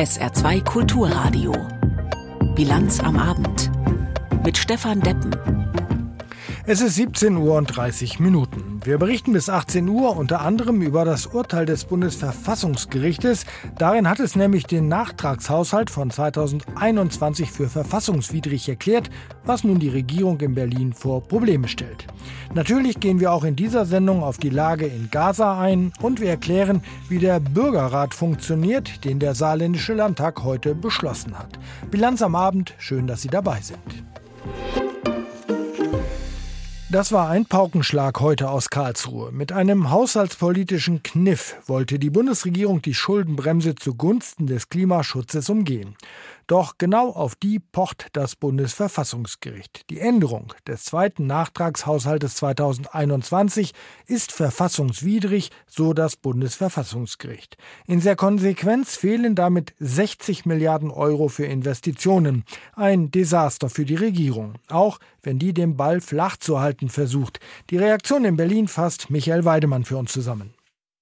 SR2 Kulturradio. Bilanz am Abend. Mit Stefan Deppen. Es ist 17 Uhr und 30 Minuten. Wir berichten bis 18 Uhr unter anderem über das Urteil des Bundesverfassungsgerichtes. Darin hat es nämlich den Nachtragshaushalt von 2021 für verfassungswidrig erklärt, was nun die Regierung in Berlin vor Probleme stellt. Natürlich gehen wir auch in dieser Sendung auf die Lage in Gaza ein und wir erklären, wie der Bürgerrat funktioniert, den der Saarländische Landtag heute beschlossen hat. Bilanz am Abend, schön, dass Sie dabei sind. Das war ein Paukenschlag heute aus Karlsruhe. Mit einem haushaltspolitischen Kniff wollte die Bundesregierung die Schuldenbremse zugunsten des Klimaschutzes umgehen. Doch genau auf die pocht das Bundesverfassungsgericht. Die Änderung des zweiten Nachtragshaushaltes 2021 ist verfassungswidrig, so das Bundesverfassungsgericht. In der Konsequenz fehlen damit 60 Milliarden Euro für Investitionen. Ein Desaster für die Regierung, auch wenn die den Ball flach zu halten versucht. Die Reaktion in Berlin fasst Michael Weidemann für uns zusammen.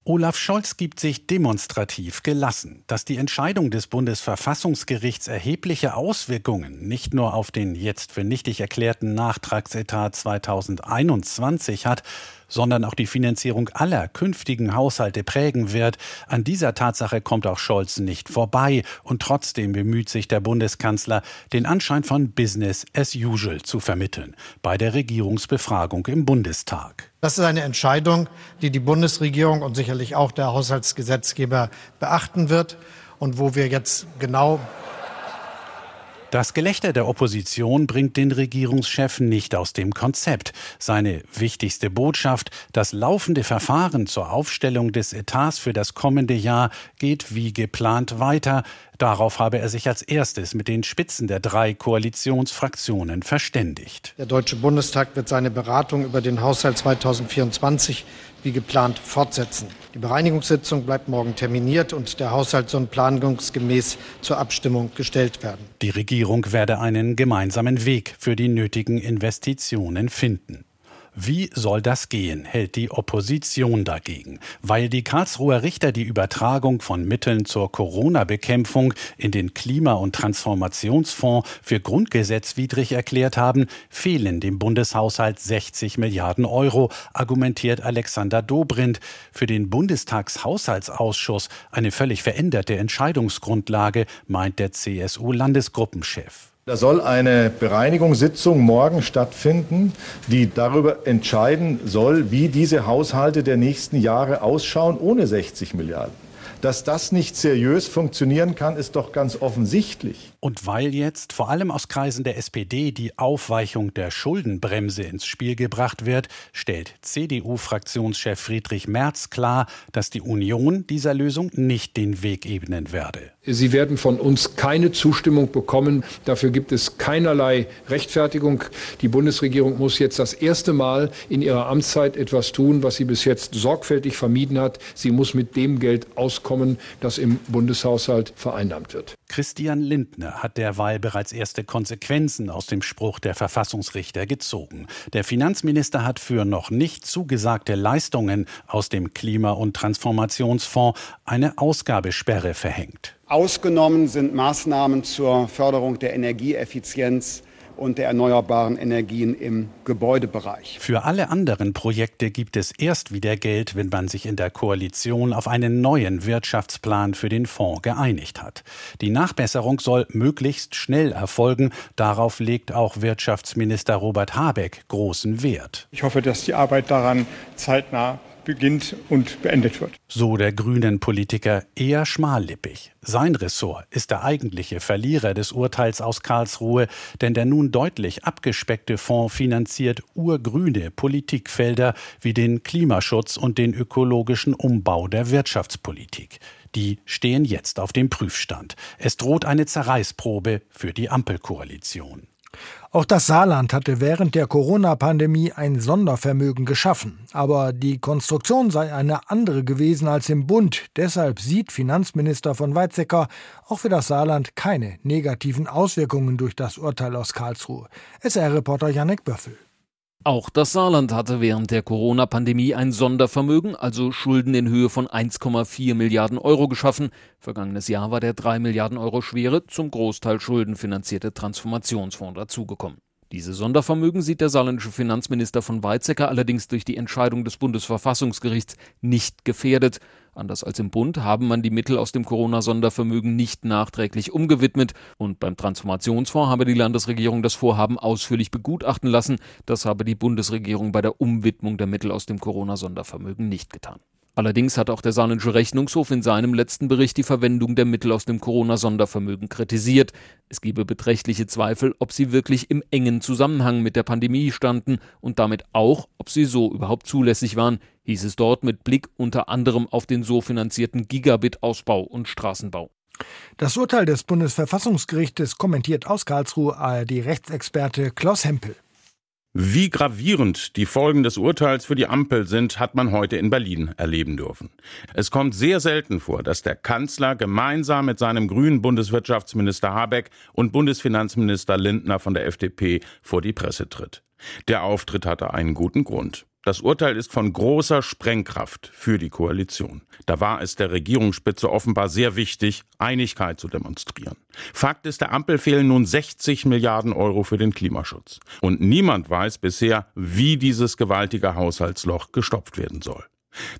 Olaf Scholz gibt sich demonstrativ gelassen. Dass die Entscheidung des Bundesverfassungsgerichts erhebliche Auswirkungen nicht nur auf den jetzt für nichtig erklärten Nachtragsetat 2021 hat, sondern auch die Finanzierung aller künftigen Haushalte prägen wird. An dieser Tatsache kommt auch Scholz nicht vorbei. Und trotzdem bemüht sich der Bundeskanzler, den Anschein von Business as usual zu vermitteln bei der Regierungsbefragung im Bundestag. Das ist eine Entscheidung, die die Bundesregierung und sicherlich auch der Haushaltsgesetzgeber beachten wird und wo wir jetzt genau das Gelächter der Opposition bringt den Regierungschef nicht aus dem Konzept. Seine wichtigste Botschaft, das laufende Verfahren zur Aufstellung des Etats für das kommende Jahr geht wie geplant weiter. Darauf habe er sich als erstes mit den Spitzen der drei Koalitionsfraktionen verständigt. Der Deutsche Bundestag wird seine Beratung über den Haushalt 2024 wie geplant fortsetzen. Die Bereinigungssitzung bleibt morgen terminiert und der Haushalt soll planungsgemäß zur Abstimmung gestellt werden. Die Regierung werde einen gemeinsamen Weg für die nötigen Investitionen finden. Wie soll das gehen, hält die Opposition dagegen, weil die Karlsruher Richter die Übertragung von Mitteln zur Corona-Bekämpfung in den Klima- und Transformationsfonds für grundgesetzwidrig erklärt haben, fehlen dem Bundeshaushalt 60 Milliarden Euro, argumentiert Alexander Dobrindt. Für den Bundestagshaushaltsausschuss eine völlig veränderte Entscheidungsgrundlage, meint der CSU-Landesgruppenchef. Da soll eine Bereinigungssitzung morgen stattfinden, die darüber entscheiden soll, wie diese Haushalte der nächsten Jahre ausschauen ohne 60 Milliarden. Dass das nicht seriös funktionieren kann, ist doch ganz offensichtlich. Und weil jetzt vor allem aus Kreisen der SPD die Aufweichung der Schuldenbremse ins Spiel gebracht wird, stellt CDU-Fraktionschef Friedrich Merz klar, dass die Union dieser Lösung nicht den Weg ebnen werde. Sie werden von uns keine Zustimmung bekommen. Dafür gibt es keinerlei Rechtfertigung. Die Bundesregierung muss jetzt das erste Mal in ihrer Amtszeit etwas tun, was sie bis jetzt sorgfältig vermieden hat. Sie muss mit dem Geld auskommen, das im Bundeshaushalt vereinnahmt wird. Christian Lindner hat derweil bereits erste Konsequenzen aus dem Spruch der Verfassungsrichter gezogen. Der Finanzminister hat für noch nicht zugesagte Leistungen aus dem Klima- und Transformationsfonds eine Ausgabesperre verhängt. Ausgenommen sind Maßnahmen zur Förderung der Energieeffizienz und der erneuerbaren Energien im Gebäudebereich. Für alle anderen Projekte gibt es erst wieder Geld, wenn man sich in der Koalition auf einen neuen Wirtschaftsplan für den Fonds geeinigt hat. Die Nachbesserung soll möglichst schnell erfolgen. Darauf legt auch Wirtschaftsminister Robert Habeck großen Wert. Ich hoffe, dass die Arbeit daran zeitnah beginnt und beendet wird. So der grünen Politiker eher schmallippig. Sein Ressort ist der eigentliche Verlierer des Urteils aus Karlsruhe, denn der nun deutlich abgespeckte Fonds finanziert urgrüne Politikfelder wie den Klimaschutz und den ökologischen Umbau der Wirtschaftspolitik. Die stehen jetzt auf dem Prüfstand. Es droht eine Zerreißprobe für die Ampelkoalition. Auch das Saarland hatte während der Corona-Pandemie ein Sondervermögen geschaffen. Aber die Konstruktion sei eine andere gewesen als im Bund. Deshalb sieht Finanzminister von Weizsäcker auch für das Saarland keine negativen Auswirkungen durch das Urteil aus Karlsruhe. SR-Reporter Janek Böffel. Auch das Saarland hatte während der Corona-Pandemie ein Sondervermögen, also Schulden in Höhe von 1,4 Milliarden Euro geschaffen. Vergangenes Jahr war der 3 Milliarden Euro schwere, zum Großteil schuldenfinanzierte Transformationsfonds dazugekommen. Diese Sondervermögen sieht der saarländische Finanzminister von Weizsäcker allerdings durch die Entscheidung des Bundesverfassungsgerichts nicht gefährdet. Anders als im Bund haben man die Mittel aus dem Corona-Sondervermögen nicht nachträglich umgewidmet und beim Transformationsfonds habe die Landesregierung das Vorhaben ausführlich begutachten lassen. Das habe die Bundesregierung bei der Umwidmung der Mittel aus dem Corona-Sondervermögen nicht getan. Allerdings hat auch der Saarländische Rechnungshof in seinem letzten Bericht die Verwendung der Mittel aus dem Corona-Sondervermögen kritisiert. Es gebe beträchtliche Zweifel, ob sie wirklich im engen Zusammenhang mit der Pandemie standen und damit auch, ob sie so überhaupt zulässig waren, hieß es dort mit Blick unter anderem auf den so finanzierten Gigabit-Ausbau und Straßenbau. Das Urteil des Bundesverfassungsgerichtes kommentiert aus Karlsruhe ARD-Rechtsexperte Klaus Hempel. Wie gravierend die Folgen des Urteils für die Ampel sind, hat man heute in Berlin erleben dürfen. Es kommt sehr selten vor, dass der Kanzler gemeinsam mit seinem grünen Bundeswirtschaftsminister Habeck und Bundesfinanzminister Lindner von der FDP vor die Presse tritt. Der Auftritt hatte einen guten Grund. Das Urteil ist von großer Sprengkraft für die Koalition. Da war es der Regierungsspitze offenbar sehr wichtig, Einigkeit zu demonstrieren. Fakt ist, der Ampel fehlen nun 60 Milliarden Euro für den Klimaschutz. Und niemand weiß bisher, wie dieses gewaltige Haushaltsloch gestopft werden soll.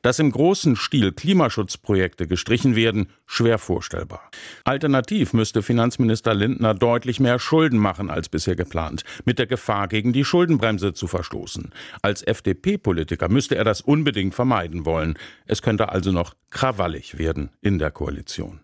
Dass im großen Stil Klimaschutzprojekte gestrichen werden, schwer vorstellbar. Alternativ müsste Finanzminister Lindner deutlich mehr Schulden machen als bisher geplant, mit der Gefahr, gegen die Schuldenbremse zu verstoßen. Als FDP-Politiker müsste er das unbedingt vermeiden wollen. Es könnte also noch krawallig werden in der Koalition.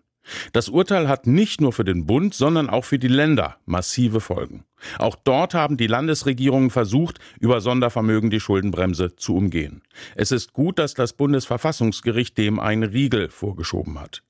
Das Urteil hat nicht nur für den Bund, sondern auch für die Länder massive Folgen. Auch dort haben die Landesregierungen versucht, über Sondervermögen die Schuldenbremse zu umgehen. Es ist gut, dass das Bundesverfassungsgericht dem einen Riegel vorgeschoben hat.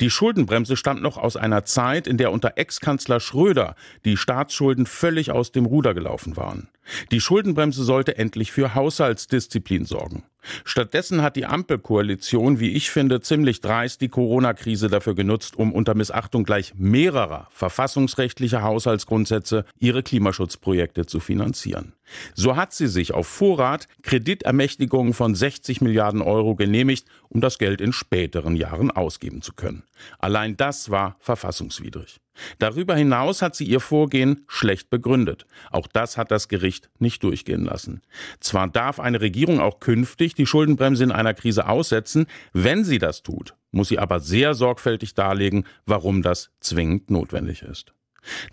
Die Schuldenbremse stammt noch aus einer Zeit, in der unter Ex-Kanzler Schröder die Staatsschulden völlig aus dem Ruder gelaufen waren. Die Schuldenbremse sollte endlich für Haushaltsdisziplin sorgen. Stattdessen hat die Ampelkoalition, wie ich finde, ziemlich dreist die Corona-Krise dafür genutzt, um unter Missachtung gleich mehrerer verfassungsrechtlicher Haushaltsgrundsätze ihre Klimaschutzprojekte zu finanzieren. So hat sie sich auf Vorrat Kreditermächtigungen von 60 Milliarden Euro genehmigt, um das Geld in späteren Jahren ausgeben zu können. Allein das war verfassungswidrig. Darüber hinaus hat sie ihr Vorgehen schlecht begründet. Auch das hat das Gericht nicht durchgehen lassen. Zwar darf eine Regierung auch künftig die Schuldenbremse in einer Krise aussetzen, wenn sie das tut, muss sie aber sehr sorgfältig darlegen, warum das zwingend notwendig ist.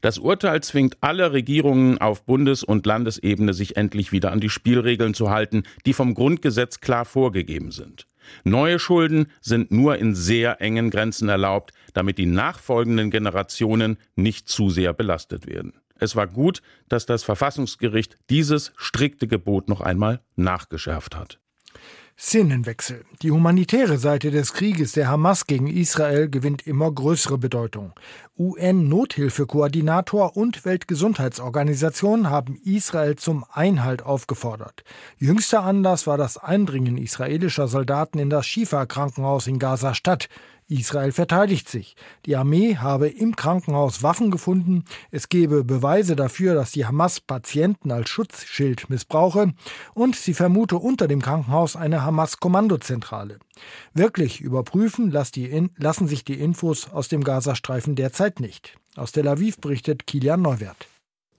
Das Urteil zwingt alle Regierungen auf Bundes- und Landesebene, sich endlich wieder an die Spielregeln zu halten, die vom Grundgesetz klar vorgegeben sind. Neue Schulden sind nur in sehr engen Grenzen erlaubt, damit die nachfolgenden Generationen nicht zu sehr belastet werden. Es war gut, dass das Verfassungsgericht dieses strikte Gebot noch einmal nachgeschärft hat. Szenenwechsel. Die humanitäre Seite des Krieges der Hamas gegen Israel gewinnt immer größere Bedeutung. UN-Nothilfekoordinator und Weltgesundheitsorganisation haben Israel zum Einhalt aufgefordert. Jüngster Anlass war das Eindringen israelischer Soldaten in das Schifa-Krankenhaus in Gaza-Stadt. Israel verteidigt sich. Die Armee habe im Krankenhaus Waffen gefunden. Es gebe Beweise dafür, dass die Hamas Patienten als Schutzschild missbrauche. Und sie vermute unter dem Krankenhaus eine Hamas-Kommandozentrale. Wirklich überprüfen lassen sich die Infos aus dem Gazastreifen derzeit nicht. Aus Tel Aviv berichtet Kilian Neuwert.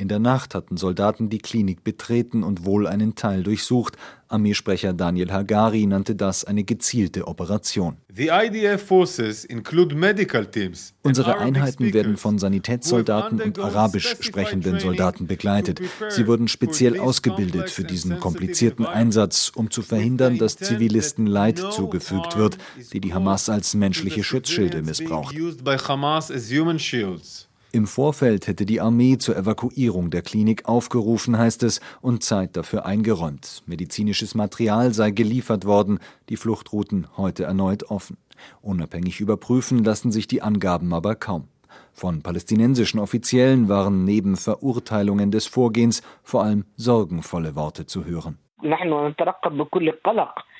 In der Nacht hatten Soldaten die Klinik betreten und wohl einen Teil durchsucht. Armeesprecher Daniel Hagari nannte das eine gezielte Operation. Unsere Einheiten werden von Sanitätssoldaten und arabisch sprechenden Soldaten begleitet. Sie wurden speziell ausgebildet für diesen komplizierten Einsatz, um zu verhindern, dass Zivilisten Leid zugefügt wird, die die Hamas als menschliche Schutzschilde missbraucht. Im Vorfeld hätte die Armee zur Evakuierung der Klinik aufgerufen, heißt es, und Zeit dafür eingeräumt. Medizinisches Material sei geliefert worden, die Fluchtrouten heute erneut offen. Unabhängig überprüfen lassen sich die Angaben aber kaum. Von palästinensischen Offiziellen waren neben Verurteilungen des Vorgehens vor allem sorgenvolle Worte zu hören.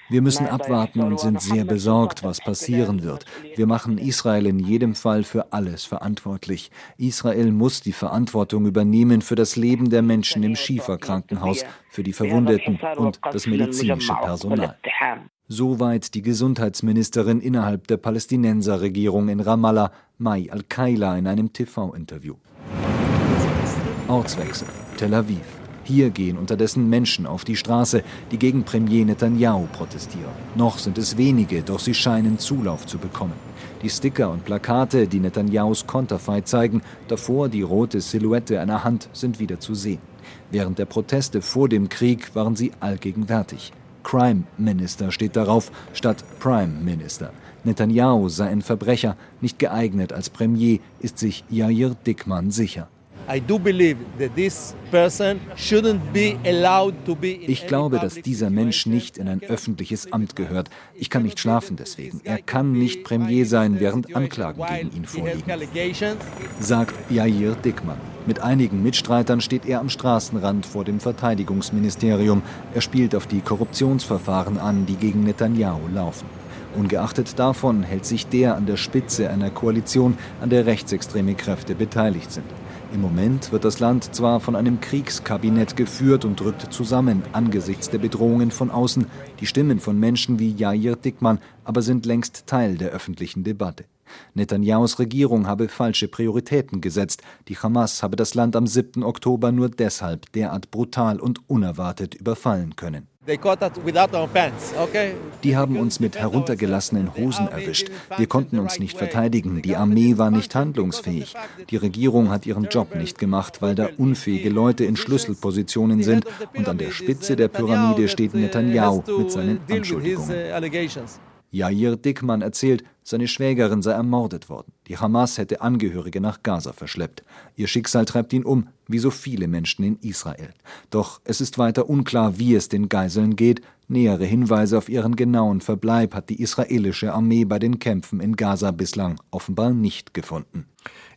Wir müssen abwarten und sind sehr besorgt, was passieren wird. Wir machen Israel in jedem Fall für alles verantwortlich. Israel muss die Verantwortung übernehmen für das Leben der Menschen im Schieferkrankenhaus, für die Verwundeten und das medizinische Personal. Soweit die Gesundheitsministerin innerhalb der Palästinenserregierung in Ramallah, Mai al-Kaila, in einem TV-Interview. Ortswechsel, Tel Aviv. Hier gehen unterdessen Menschen auf die Straße, die gegen Premier Netanyahu protestieren. Noch sind es wenige, doch sie scheinen Zulauf zu bekommen. Die Sticker und Plakate, die Netanyahus Konterfei zeigen, davor die rote Silhouette einer Hand, sind wieder zu sehen. Während der Proteste vor dem Krieg waren sie allgegenwärtig. Crime Minister steht darauf, statt Prime Minister. Netanyahu sei ein Verbrecher, nicht geeignet als Premier, ist sich Yair Dickmann sicher. Ich glaube, dass dieser Mensch nicht in ein öffentliches Amt gehört. Ich kann nicht schlafen deswegen. Er kann nicht Premier sein, während Anklagen gegen ihn vorliegen, sagt Yair Dickmann. Mit einigen Mitstreitern steht er am Straßenrand vor dem Verteidigungsministerium. Er spielt auf die Korruptionsverfahren an, die gegen Netanyahu laufen. Ungeachtet davon hält sich der an der Spitze einer Koalition, an der rechtsextreme Kräfte beteiligt sind. Im Moment wird das Land zwar von einem Kriegskabinett geführt und drückt zusammen angesichts der Bedrohungen von außen. Die Stimmen von Menschen wie Jair Dickmann aber sind längst Teil der öffentlichen Debatte. Netanyahus Regierung habe falsche Prioritäten gesetzt. Die Hamas habe das Land am 7. Oktober nur deshalb derart brutal und unerwartet überfallen können. Die haben uns mit heruntergelassenen Hosen erwischt. Wir konnten uns nicht verteidigen. Die Armee war nicht handlungsfähig. Die Regierung hat ihren Job nicht gemacht, weil da unfähige Leute in Schlüsselpositionen sind. Und an der Spitze der Pyramide steht Netanyahu mit seinen Anschuldigungen. Jair Dickmann erzählt, seine Schwägerin sei ermordet worden. Die Hamas hätte Angehörige nach Gaza verschleppt. Ihr Schicksal treibt ihn um, wie so viele Menschen in Israel. Doch es ist weiter unklar, wie es den Geiseln geht. Nähere Hinweise auf ihren genauen Verbleib hat die israelische Armee bei den Kämpfen in Gaza bislang offenbar nicht gefunden.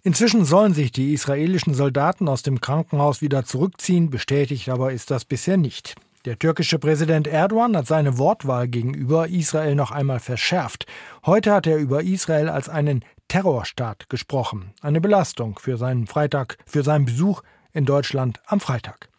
Inzwischen sollen sich die israelischen Soldaten aus dem Krankenhaus wieder zurückziehen, bestätigt aber ist das bisher nicht. Der türkische Präsident Erdogan hat seine Wortwahl gegenüber Israel noch einmal verschärft. Heute hat er über Israel als einen Terrorstaat gesprochen. Eine Belastung für seinen Freitag, für seinen Besuch in Deutschland am Freitag.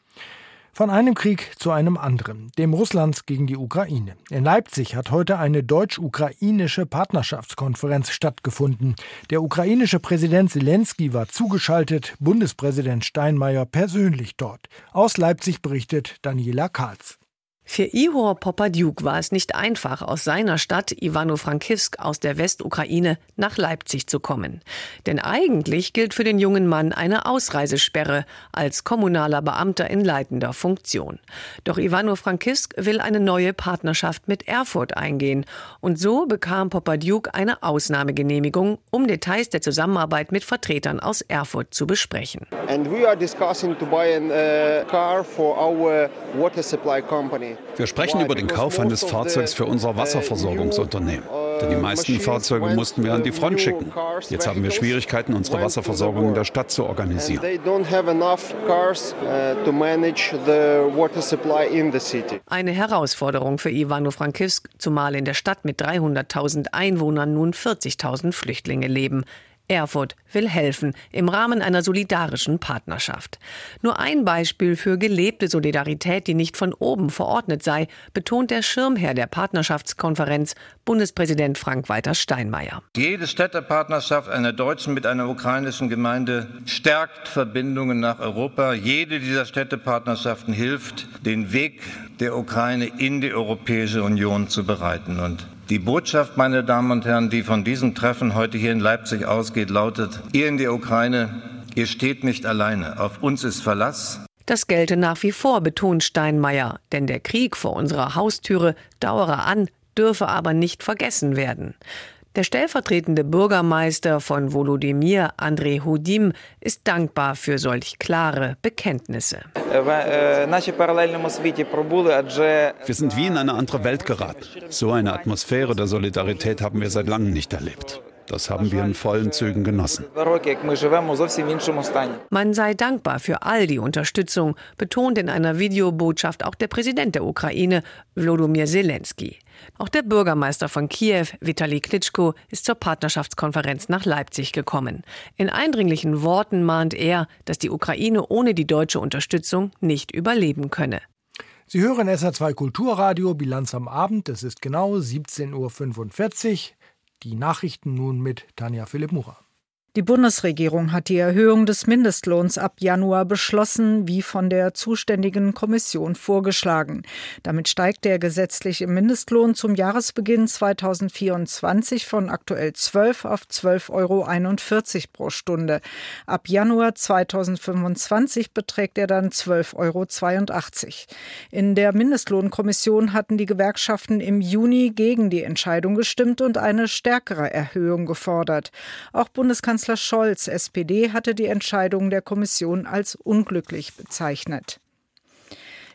Von einem Krieg zu einem anderen, dem Russlands gegen die Ukraine. In Leipzig hat heute eine deutsch-ukrainische Partnerschaftskonferenz stattgefunden. Der ukrainische Präsident Zelensky war zugeschaltet, Bundespräsident Steinmeier persönlich dort. Aus Leipzig berichtet Daniela Kahls. Für Ihor Popadiuk war es nicht einfach, aus seiner Stadt Ivano-Frankivsk aus der Westukraine nach Leipzig zu kommen. Denn eigentlich gilt für den jungen Mann eine Ausreisesperre als kommunaler Beamter in leitender Funktion. Doch Ivano-Frankivsk will eine neue Partnerschaft mit Erfurt eingehen. Und so bekam Popadiuk eine Ausnahmegenehmigung, um Details der Zusammenarbeit mit Vertretern aus Erfurt zu besprechen. And we are discussing to buy a car for our water supply company. Wir sprechen über den Kauf eines Fahrzeugs für unser Wasserversorgungsunternehmen. Denn die meisten Fahrzeuge mussten wir an die Front schicken. Jetzt haben wir Schwierigkeiten, unsere Wasserversorgung in der Stadt zu organisieren. Eine Herausforderung für Ivano-Frankivsk, zumal in der Stadt mit 300.000 Einwohnern nun 40.000 Flüchtlinge leben. Erfurt will helfen im Rahmen einer solidarischen Partnerschaft. Nur ein Beispiel für gelebte Solidarität, die nicht von oben verordnet sei, betont der Schirmherr der Partnerschaftskonferenz, Bundespräsident Frank-Walter Steinmeier. Jede Städtepartnerschaft einer deutschen mit einer ukrainischen Gemeinde stärkt Verbindungen nach Europa. Jede dieser Städtepartnerschaften hilft, den Weg der Ukraine in die Europäische Union zu bereiten. Und die Botschaft, meine Damen und Herren, die von diesem Treffen heute hier in Leipzig ausgeht, lautet, ihr in der Ukraine, ihr steht nicht alleine, auf uns ist Verlass. Das gelte nach wie vor, betont Steinmeier, denn der Krieg vor unserer Haustüre dauere an, dürfe aber nicht vergessen werden. Der stellvertretende Bürgermeister von Volodymyr, Andrei Hudim, ist dankbar für solch klare Bekenntnisse. Wir sind wie in eine andere Welt geraten. So eine Atmosphäre der Solidarität haben wir seit langem nicht erlebt. Das haben wir in vollen Zügen genossen. Man sei dankbar für all die Unterstützung, betont in einer Videobotschaft auch der Präsident der Ukraine, Volodymyr Zelensky. Auch der Bürgermeister von Kiew, Vitali Klitschko, ist zur Partnerschaftskonferenz nach Leipzig gekommen. In eindringlichen Worten mahnt er, dass die Ukraine ohne die deutsche Unterstützung nicht überleben könne. Sie hören SA2 Kulturradio, Bilanz am Abend. Es ist genau 17.45 Uhr. Die Nachrichten nun mit Tanja Philipp Murer. Die Bundesregierung hat die Erhöhung des Mindestlohns ab Januar beschlossen, wie von der zuständigen Kommission vorgeschlagen. Damit steigt der gesetzliche Mindestlohn zum Jahresbeginn 2024 von aktuell 12 auf 12,41 Euro pro Stunde. Ab Januar 2025 beträgt er dann 12,82 Euro. In der Mindestlohnkommission hatten die Gewerkschaften im Juni gegen die Entscheidung gestimmt und eine stärkere Erhöhung gefordert. Auch Bundeskanzler Kanzler Scholz, SPD, hatte die Entscheidung der Kommission als unglücklich bezeichnet.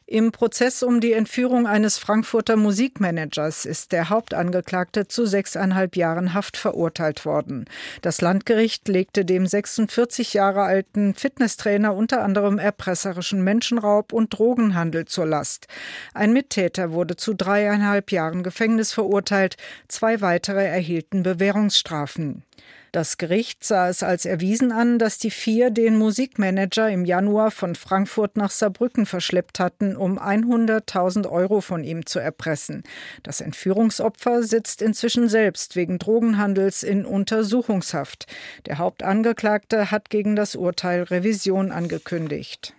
Im Prozess um die Entführung eines Frankfurter Musikmanagers ist der Hauptangeklagte zu sechseinhalb Jahren Haft verurteilt worden. Das Landgericht legte dem 46 Jahre alten Fitnesstrainer unter anderem erpresserischen Menschenraub und Drogenhandel zur Last. Ein Mittäter wurde zu dreieinhalb Jahren Gefängnis verurteilt, zwei weitere erhielten Bewährungsstrafen. Das Gericht sah es als erwiesen an, dass die vier den Musikmanager im Januar von Frankfurt nach Saarbrücken verschleppt hatten, um 100.000 Euro von ihm zu erpressen. Das Entführungsopfer sitzt inzwischen selbst wegen Drogenhandels in Untersuchungshaft. Der Hauptangeklagte hat gegen das Urteil Revision angekündigt.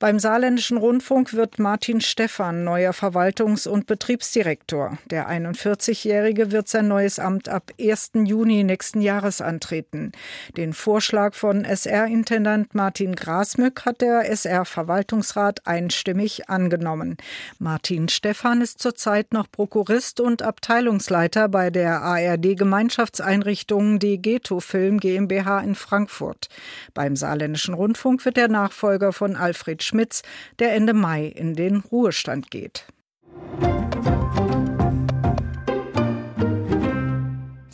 Beim Saarländischen Rundfunk wird Martin Stephan neuer Verwaltungs- und Betriebsdirektor. Der 41-Jährige wird sein neues Amt ab 1. Juni nächsten Jahres antreten. Den Vorschlag von SR-Intendant Martin Grasmück hat der SR-Verwaltungsrat einstimmig angenommen. Martin Stephan ist zurzeit noch Prokurist und Abteilungsleiter bei der ARD-Gemeinschaftseinrichtung Degeto Film GmbH in Frankfurt. Beim Saarländischen Rundfunk wird der Nachfolger von Alfred Schmitz, der Ende Mai in den Ruhestand geht.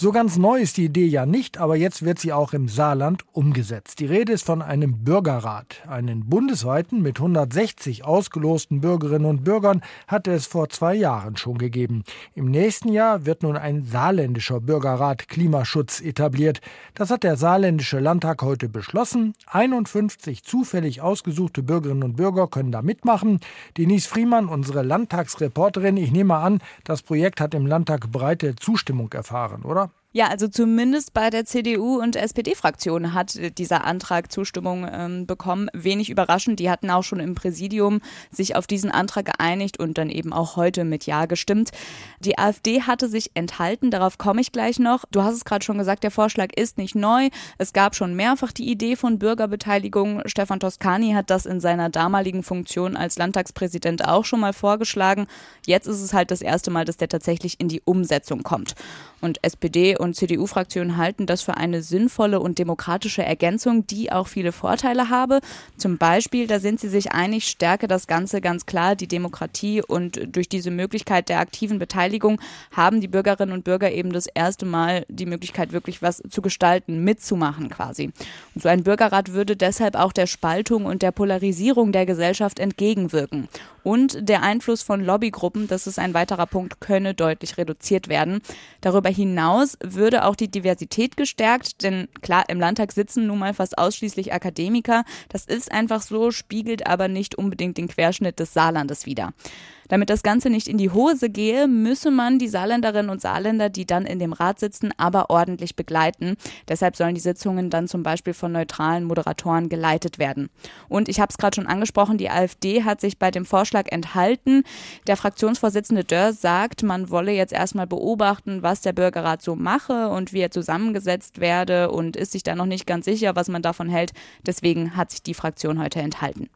So ganz neu ist die Idee ja nicht, aber jetzt wird sie auch im Saarland umgesetzt. Die Rede ist von einem Bürgerrat. Einen bundesweiten mit 160 ausgelosten Bürgerinnen und Bürgern hatte es vor zwei Jahren schon gegeben. Im nächsten Jahr wird nun ein saarländischer Bürgerrat Klimaschutz etabliert. Das hat der saarländische Landtag heute beschlossen. 51 zufällig ausgesuchte Bürgerinnen und Bürger können da mitmachen. Denise Friemann, unsere Landtagsreporterin, ich nehme an, das Projekt hat im Landtag breite Zustimmung erfahren, oder? Ja, also zumindest bei der CDU und SPD-Fraktion hat dieser Antrag Zustimmung ähm, bekommen. Wenig überraschend, die hatten auch schon im Präsidium sich auf diesen Antrag geeinigt und dann eben auch heute mit Ja gestimmt. Die AfD hatte sich enthalten, darauf komme ich gleich noch. Du hast es gerade schon gesagt, der Vorschlag ist nicht neu. Es gab schon mehrfach die Idee von Bürgerbeteiligung. Stefan Toscani hat das in seiner damaligen Funktion als Landtagspräsident auch schon mal vorgeschlagen. Jetzt ist es halt das erste Mal, dass der tatsächlich in die Umsetzung kommt. Und SPD und CDU-Fraktionen halten das für eine sinnvolle und demokratische Ergänzung, die auch viele Vorteile habe. Zum Beispiel, da sind sie sich einig, stärke das Ganze ganz klar die Demokratie und durch diese Möglichkeit der aktiven Beteiligung haben die Bürgerinnen und Bürger eben das erste Mal die Möglichkeit, wirklich was zu gestalten, mitzumachen quasi. Und so ein Bürgerrat würde deshalb auch der Spaltung und der Polarisierung der Gesellschaft entgegenwirken. Und der Einfluss von Lobbygruppen, das ist ein weiterer Punkt, könne deutlich reduziert werden. Darüber hinaus würde auch die Diversität gestärkt, denn klar, im Landtag sitzen nun mal fast ausschließlich Akademiker. Das ist einfach so, spiegelt aber nicht unbedingt den Querschnitt des Saarlandes wider. Damit das Ganze nicht in die Hose gehe, müsse man die Saarländerinnen und Saarländer, die dann in dem Rat sitzen, aber ordentlich begleiten. Deshalb sollen die Sitzungen dann zum Beispiel von neutralen Moderatoren geleitet werden. Und ich habe es gerade schon angesprochen, die AfD hat sich bei dem Vorschlag enthalten. Der Fraktionsvorsitzende Dörr sagt, man wolle jetzt erstmal beobachten, was der Bürgerrat so mache und wie er zusammengesetzt werde und ist sich da noch nicht ganz sicher, was man davon hält. Deswegen hat sich die Fraktion heute enthalten.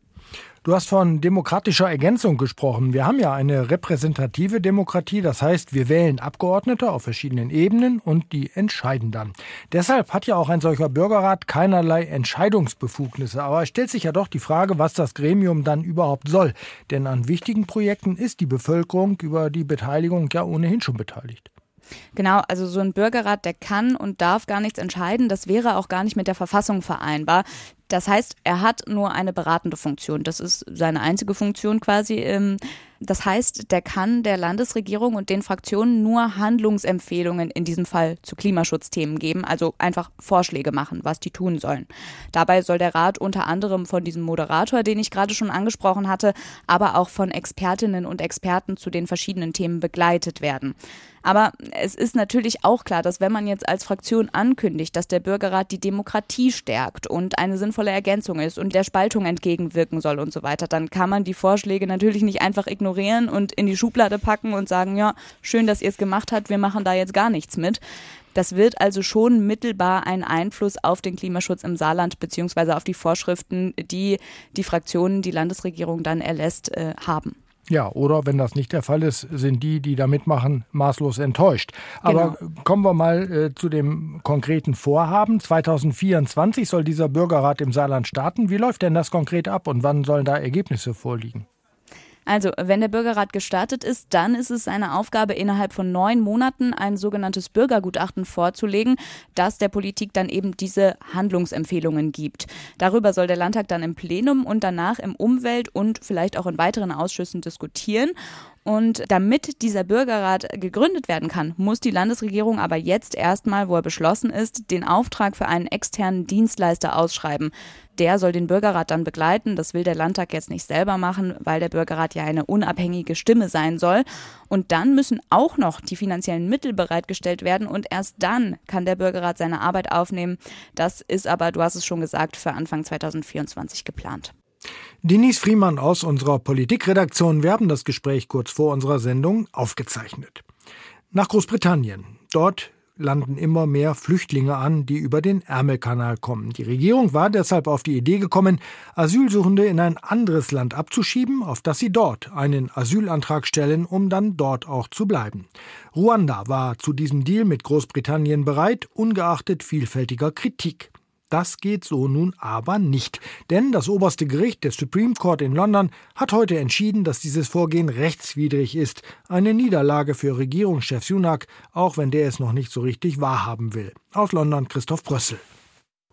Du hast von demokratischer Ergänzung gesprochen. Wir haben ja eine repräsentative Demokratie, das heißt, wir wählen Abgeordnete auf verschiedenen Ebenen und die entscheiden dann. Deshalb hat ja auch ein solcher Bürgerrat keinerlei Entscheidungsbefugnisse. Aber es stellt sich ja doch die Frage, was das Gremium dann überhaupt soll. Denn an wichtigen Projekten ist die Bevölkerung über die Beteiligung ja ohnehin schon beteiligt. Genau, also so ein Bürgerrat, der kann und darf gar nichts entscheiden. Das wäre auch gar nicht mit der Verfassung vereinbar. Das heißt, er hat nur eine beratende Funktion. Das ist seine einzige Funktion quasi. Ähm, das heißt, der kann der Landesregierung und den Fraktionen nur Handlungsempfehlungen in diesem Fall zu Klimaschutzthemen geben, also einfach Vorschläge machen, was die tun sollen. Dabei soll der Rat unter anderem von diesem Moderator, den ich gerade schon angesprochen hatte, aber auch von Expertinnen und Experten zu den verschiedenen Themen begleitet werden. Aber es ist natürlich auch klar, dass wenn man jetzt als Fraktion ankündigt, dass der Bürgerrat die Demokratie stärkt und eine sinnvolle Ergänzung ist und der Spaltung entgegenwirken soll und so weiter, dann kann man die Vorschläge natürlich nicht einfach ignorieren und in die Schublade packen und sagen, ja, schön, dass ihr es gemacht habt, wir machen da jetzt gar nichts mit. Das wird also schon mittelbar einen Einfluss auf den Klimaschutz im Saarland beziehungsweise auf die Vorschriften, die die Fraktionen, die Landesregierung dann erlässt, äh, haben. Ja, oder wenn das nicht der Fall ist, sind die, die da mitmachen, maßlos enttäuscht. Aber genau. kommen wir mal äh, zu dem konkreten Vorhaben. 2024 soll dieser Bürgerrat im Saarland starten. Wie läuft denn das konkret ab und wann sollen da Ergebnisse vorliegen? Also, wenn der Bürgerrat gestartet ist, dann ist es seine Aufgabe, innerhalb von neun Monaten ein sogenanntes Bürgergutachten vorzulegen, das der Politik dann eben diese Handlungsempfehlungen gibt. Darüber soll der Landtag dann im Plenum und danach im Umwelt- und vielleicht auch in weiteren Ausschüssen diskutieren. Und damit dieser Bürgerrat gegründet werden kann, muss die Landesregierung aber jetzt erstmal, wo er beschlossen ist, den Auftrag für einen externen Dienstleister ausschreiben. Der soll den Bürgerrat dann begleiten. Das will der Landtag jetzt nicht selber machen, weil der Bürgerrat ja eine unabhängige Stimme sein soll. Und dann müssen auch noch die finanziellen Mittel bereitgestellt werden und erst dann kann der Bürgerrat seine Arbeit aufnehmen. Das ist aber, du hast es schon gesagt, für Anfang 2024 geplant. Denise Friemann aus unserer Politikredaktion. Wir haben das Gespräch kurz vor unserer Sendung aufgezeichnet. Nach Großbritannien. Dort landen immer mehr Flüchtlinge an, die über den Ärmelkanal kommen. Die Regierung war deshalb auf die Idee gekommen, Asylsuchende in ein anderes Land abzuschieben, auf das sie dort einen Asylantrag stellen, um dann dort auch zu bleiben. Ruanda war zu diesem Deal mit Großbritannien bereit, ungeachtet vielfältiger Kritik. Das geht so nun aber nicht. Denn das oberste Gericht der Supreme Court in London hat heute entschieden, dass dieses Vorgehen rechtswidrig ist. Eine Niederlage für Regierungschef Sunak, auch wenn der es noch nicht so richtig wahrhaben will. Aus London Christoph Brössel.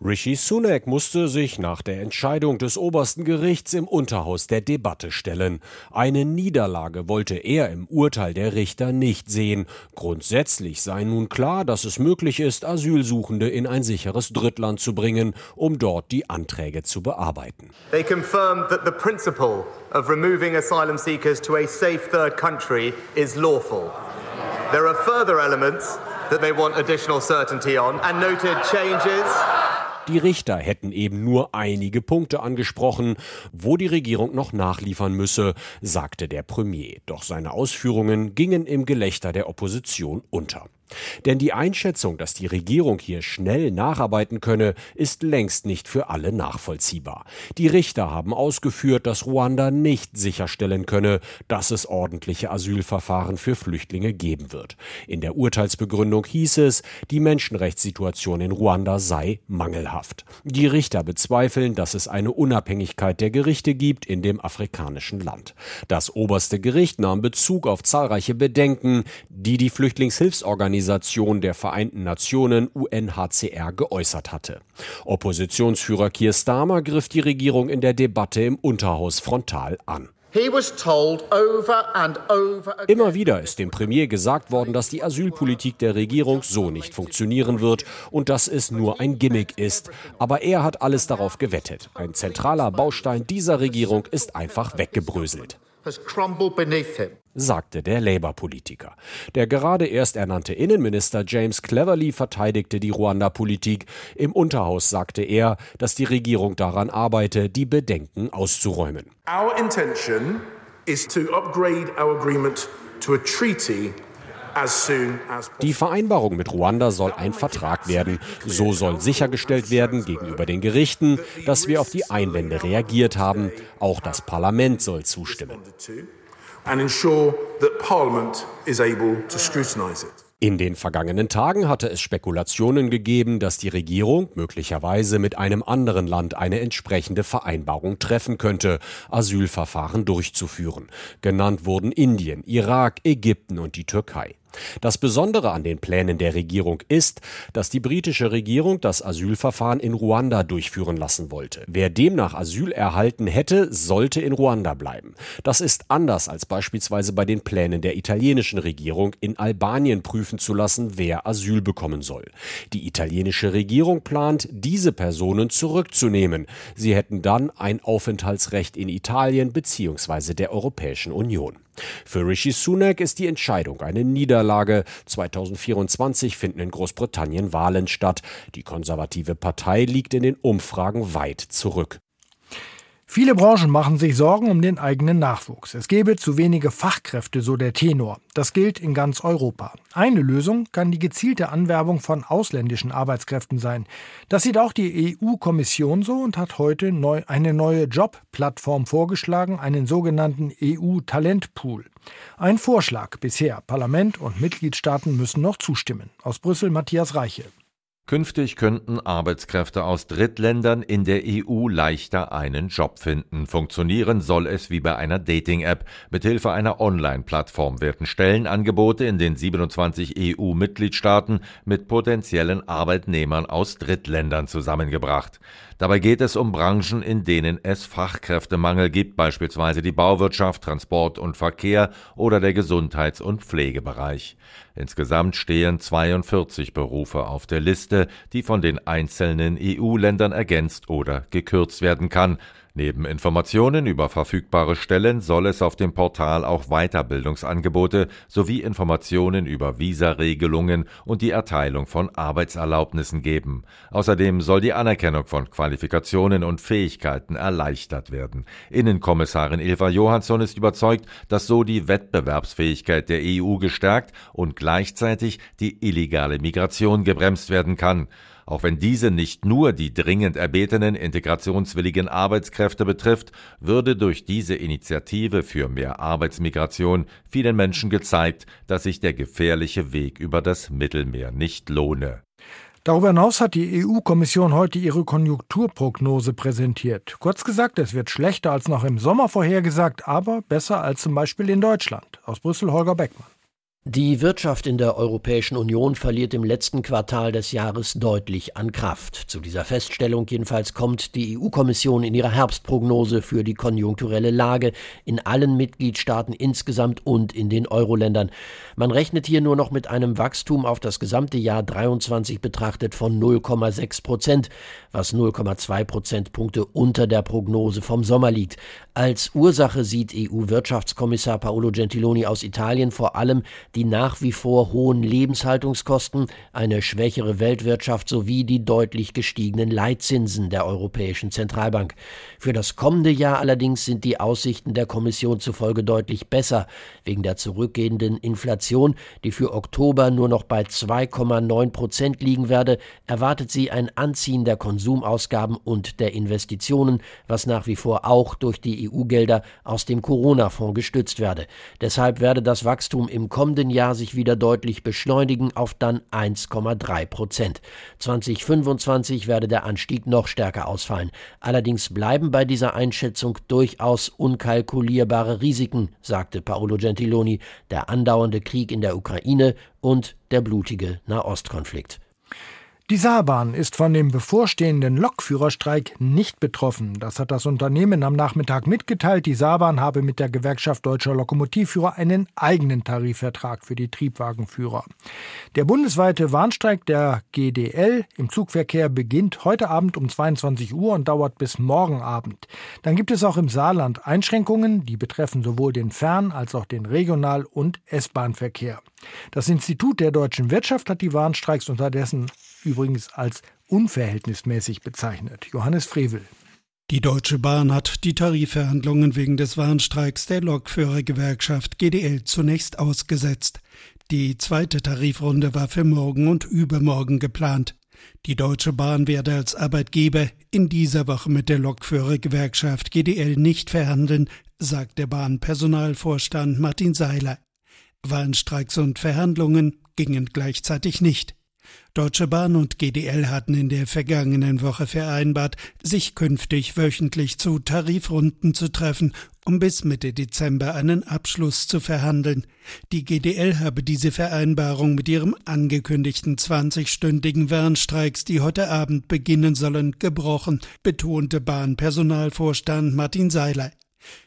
Rishi Sunak musste sich nach der Entscheidung des obersten Gerichts im Unterhaus der Debatte stellen. Eine Niederlage wollte er im Urteil der Richter nicht sehen. Grundsätzlich sei nun klar, dass es möglich ist, Asylsuchende in ein sicheres Drittland zu bringen, um dort die Anträge zu bearbeiten. They confirmed that the principle of removing asylum seekers to a safe third country is lawful. There are further elements that they want additional certainty on and noted changes die Richter hätten eben nur einige Punkte angesprochen, wo die Regierung noch nachliefern müsse, sagte der Premier. Doch seine Ausführungen gingen im Gelächter der Opposition unter. Denn die Einschätzung, dass die Regierung hier schnell nacharbeiten könne, ist längst nicht für alle nachvollziehbar. Die Richter haben ausgeführt, dass Ruanda nicht sicherstellen könne, dass es ordentliche Asylverfahren für Flüchtlinge geben wird. In der Urteilsbegründung hieß es, die Menschenrechtssituation in Ruanda sei mangelhaft. Die Richter bezweifeln, dass es eine Unabhängigkeit der Gerichte gibt in dem afrikanischen Land. Das oberste Gericht nahm Bezug auf zahlreiche Bedenken, die die Flüchtlingshilfsorganisation Organisation der Vereinten Nationen UNHCR geäußert hatte. Oppositionsführer Keir Starmer griff die Regierung in der Debatte im Unterhaus frontal an. Immer wieder ist dem Premier gesagt worden, dass die Asylpolitik der Regierung so nicht funktionieren wird und dass es nur ein Gimmick ist. Aber er hat alles darauf gewettet. Ein zentraler Baustein dieser Regierung ist einfach weggebröselt sagte der Labour-Politiker. Der gerade erst ernannte Innenminister James Cleverly verteidigte die Ruanda-Politik. Im Unterhaus sagte er, dass die Regierung daran arbeite, die Bedenken auszuräumen. Our intention is to upgrade our agreement to a treaty die Vereinbarung mit Ruanda soll ein Vertrag werden. So soll sichergestellt werden gegenüber den Gerichten, dass wir auf die Einwände reagiert haben. Auch das Parlament soll zustimmen. In den vergangenen Tagen hatte es Spekulationen gegeben, dass die Regierung möglicherweise mit einem anderen Land eine entsprechende Vereinbarung treffen könnte, Asylverfahren durchzuführen. Genannt wurden Indien, Irak, Ägypten und die Türkei. Das Besondere an den Plänen der Regierung ist, dass die britische Regierung das Asylverfahren in Ruanda durchführen lassen wollte. Wer demnach Asyl erhalten hätte, sollte in Ruanda bleiben. Das ist anders als beispielsweise bei den Plänen der italienischen Regierung, in Albanien prüfen zu lassen, wer Asyl bekommen soll. Die italienische Regierung plant, diese Personen zurückzunehmen. Sie hätten dann ein Aufenthaltsrecht in Italien bzw. der Europäischen Union. Für Rishi Sunak ist die Entscheidung eine Niederlage. 2024 finden in Großbritannien Wahlen statt. Die konservative Partei liegt in den Umfragen weit zurück. Viele Branchen machen sich Sorgen um den eigenen Nachwuchs. Es gäbe zu wenige Fachkräfte, so der Tenor. Das gilt in ganz Europa. Eine Lösung kann die gezielte Anwerbung von ausländischen Arbeitskräften sein. Das sieht auch die EU-Kommission so und hat heute neu eine neue Jobplattform vorgeschlagen, einen sogenannten EU-Talentpool. Ein Vorschlag bisher. Parlament und Mitgliedstaaten müssen noch zustimmen. Aus Brüssel Matthias Reiche. Künftig könnten Arbeitskräfte aus Drittländern in der EU leichter einen Job finden. Funktionieren soll es wie bei einer Dating-App. Mithilfe einer Online-Plattform werden Stellenangebote in den 27 EU-Mitgliedstaaten mit potenziellen Arbeitnehmern aus Drittländern zusammengebracht. Dabei geht es um Branchen, in denen es Fachkräftemangel gibt, beispielsweise die Bauwirtschaft, Transport und Verkehr oder der Gesundheits- und Pflegebereich. Insgesamt stehen 42 Berufe auf der Liste, die von den einzelnen EU-Ländern ergänzt oder gekürzt werden kann. Neben Informationen über verfügbare Stellen soll es auf dem Portal auch Weiterbildungsangebote sowie Informationen über Visaregelungen und die Erteilung von Arbeitserlaubnissen geben. Außerdem soll die Anerkennung von Qualifikationen und Fähigkeiten erleichtert werden. Innenkommissarin Eva Johansson ist überzeugt, dass so die Wettbewerbsfähigkeit der EU gestärkt und gleichzeitig die illegale Migration gebremst werden kann auch wenn diese nicht nur die dringend erbetenen integrationswilligen Arbeitskräfte betrifft, würde durch diese Initiative für mehr Arbeitsmigration vielen Menschen gezeigt, dass sich der gefährliche Weg über das Mittelmeer nicht lohne. Darüber hinaus hat die EU-Kommission heute ihre Konjunkturprognose präsentiert. Kurz gesagt, es wird schlechter als noch im Sommer vorhergesagt, aber besser als zum Beispiel in Deutschland. Aus Brüssel Holger Beckmann. Die Wirtschaft in der Europäischen Union verliert im letzten Quartal des Jahres deutlich an Kraft. Zu dieser Feststellung jedenfalls kommt die EU-Kommission in ihrer Herbstprognose für die konjunkturelle Lage in allen Mitgliedstaaten insgesamt und in den Euro-Ländern. Man rechnet hier nur noch mit einem Wachstum auf das gesamte Jahr 23 betrachtet von 0,6 Prozent, was 0,2 Prozentpunkte unter der Prognose vom Sommer liegt. Als Ursache sieht EU-Wirtschaftskommissar Paolo Gentiloni aus Italien vor allem die nach wie vor hohen Lebenshaltungskosten, eine schwächere Weltwirtschaft sowie die deutlich gestiegenen Leitzinsen der Europäischen Zentralbank. Für das kommende Jahr allerdings sind die Aussichten der Kommission zufolge deutlich besser. Wegen der zurückgehenden Inflation, die für Oktober nur noch bei 2,9 Prozent liegen werde, erwartet sie ein Anziehen der Konsumausgaben und der Investitionen, was nach wie vor auch durch die EU-Gelder aus dem Corona-Fonds gestützt werde. Deshalb werde das Wachstum im kommenden kommenden Jahr sich wieder deutlich beschleunigen auf dann 1,3 Prozent. 2025 werde der Anstieg noch stärker ausfallen. Allerdings bleiben bei dieser Einschätzung durchaus unkalkulierbare Risiken, sagte Paolo Gentiloni, der andauernde Krieg in der Ukraine und der blutige Nahostkonflikt. Die Saarbahn ist von dem bevorstehenden Lokführerstreik nicht betroffen. Das hat das Unternehmen am Nachmittag mitgeteilt. Die Saarbahn habe mit der Gewerkschaft Deutscher Lokomotivführer einen eigenen Tarifvertrag für die Triebwagenführer. Der bundesweite Warnstreik der GDL im Zugverkehr beginnt heute Abend um 22 Uhr und dauert bis morgen Abend. Dann gibt es auch im Saarland Einschränkungen, die betreffen sowohl den Fern- als auch den Regional- und S-Bahn-Verkehr. Das Institut der deutschen Wirtschaft hat die Warnstreiks unterdessen übrigens als unverhältnismäßig bezeichnet. Johannes Frevel. Die Deutsche Bahn hat die Tarifverhandlungen wegen des Warnstreiks der Lokführergewerkschaft GDL zunächst ausgesetzt. Die zweite Tarifrunde war für morgen und übermorgen geplant. Die Deutsche Bahn werde als Arbeitgeber in dieser Woche mit der Lokführergewerkschaft GDL nicht verhandeln, sagt der Bahnpersonalvorstand Martin Seiler. Warnstreiks und Verhandlungen gingen gleichzeitig nicht. Deutsche Bahn und GDL hatten in der vergangenen Woche vereinbart, sich künftig wöchentlich zu Tarifrunden zu treffen, um bis Mitte Dezember einen Abschluss zu verhandeln. Die GDL habe diese Vereinbarung mit ihrem angekündigten 20-stündigen Warnstreiks, die heute Abend beginnen sollen, gebrochen, betonte Bahnpersonalvorstand Martin Seiler.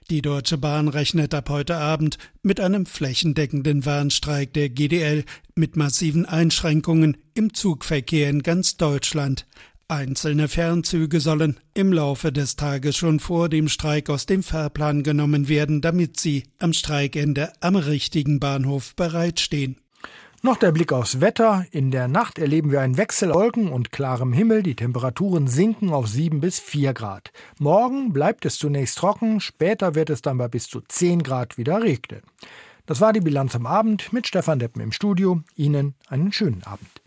Die Deutsche Bahn rechnet ab heute Abend mit einem flächendeckenden Warnstreik der GDL mit massiven Einschränkungen im Zugverkehr in ganz Deutschland. Einzelne Fernzüge sollen im Laufe des Tages schon vor dem Streik aus dem Fahrplan genommen werden, damit sie am Streikende am richtigen Bahnhof bereitstehen. Noch der Blick aufs Wetter. In der Nacht erleben wir einen Wechsel Wolken und klarem Himmel. Die Temperaturen sinken auf 7 bis 4 Grad. Morgen bleibt es zunächst trocken, später wird es dann bei bis zu 10 Grad wieder regnen. Das war die Bilanz am Abend mit Stefan Deppen im Studio. Ihnen einen schönen Abend.